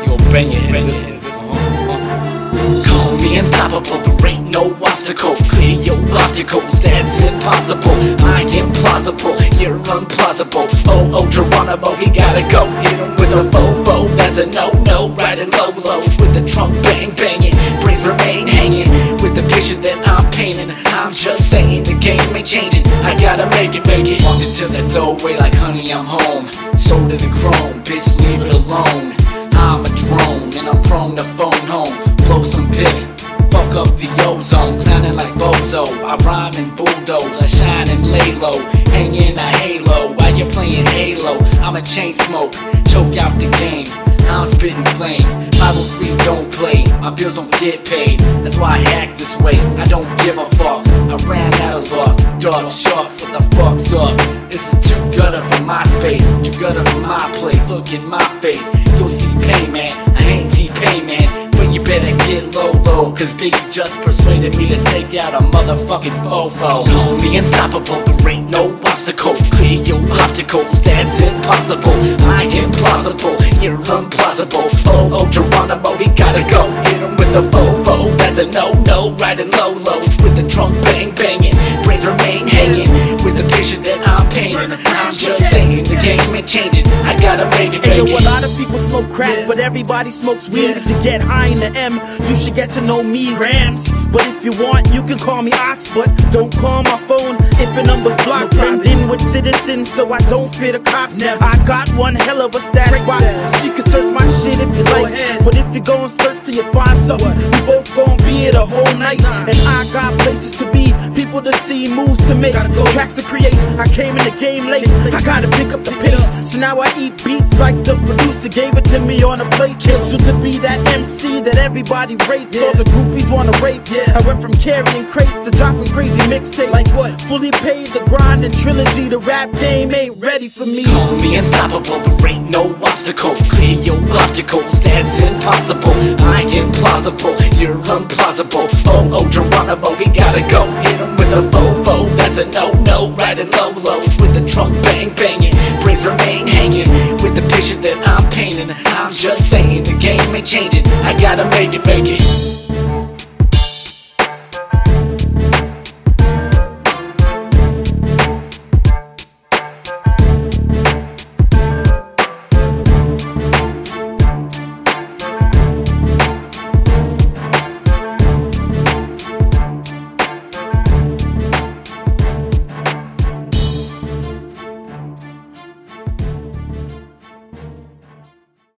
Yeah, yeah, yeah, yeah. You gon' bang your head. Call me unstoppable, there ain't no obstacle. Clear your obstacles, that's impossible. I am plausible, you're unplausible. Oh, oh, Geronimo, he gotta go. Hit him with a Volvo, that's a no-no. Riding low low with the trunk bang banging. Brains remain hanging with the picture that I'm painting. I'm just saying the game ain't changing. I gotta make it, make it. Walked into the doorway like, honey, I'm home. Shoulder the chrome, bitch, leave it alone. I'm a drone and I'm prone to phone home. Blow some piff, fuck up the ozone. Clowning like Bozo, I rhyme and bulldoze. I shine and lay low, hang in a halo while you're playing Halo. I'm a chain smoke, choke out the game. I'm spitting flame. 503 don't play, my bills don't get paid. That's why I act this way. I don't give a fuck. I ran out of luck. Dark sharks, what the fuck's up? My space, too gutter for my place. Look in my face, you'll see pain, man. I ain't T-Pain, man. But you better get low, low. Cause Biggie just persuaded me to take out a motherfucking fofo. Me unstoppable, there ain't no obstacle. Clear your opticals, that's impossible. I am plausible, you're unplausible. Oh, oh, Geronimo, he gotta go. Hit him with a Volvo, that's a no-no. Riding low lows with the trunk bang banging. Brains remain hanging with the picture that I'm painting. I'm just saying the game ain't changing. I gotta make it, make yo, a it. lot of people smoke crack, but everybody smokes weed. If you get high in the M, you should get to know me, Grams. But if you want, you can call me Ox, but don't call my phone if your number's blocked. Blend in with citizens, so I don't fear the cops. I got one hell of a stash box, But if you go and search till you find something, we both gon' be here the whole night. And I got places to be, people to see, moves to make, go. tracks to create. I came in the game late, I gotta pick up the pace. So now I eat beats like the producer gave it to me on a plate. So to be that MC that everybody rates, all the groupies wanna rape. Yeah. I went from carrying crates to dropping crazy mixtapes. Like what? Fully paid the grind and trilogy. The rap game ain't ready for me. Call me unstoppable, there ain't no obstacle. Clear your opticals, that's impossible. I am plausible, you're unplausible. Oh, oh, Geronimo, we gotta go. Hit with a Volvo, that's a no-no. Riding low lows with the trunk bang banging. Brains remain hanging with the picture that I'm painting. I'm just saying the game ain't changing. I gotta make it, make it.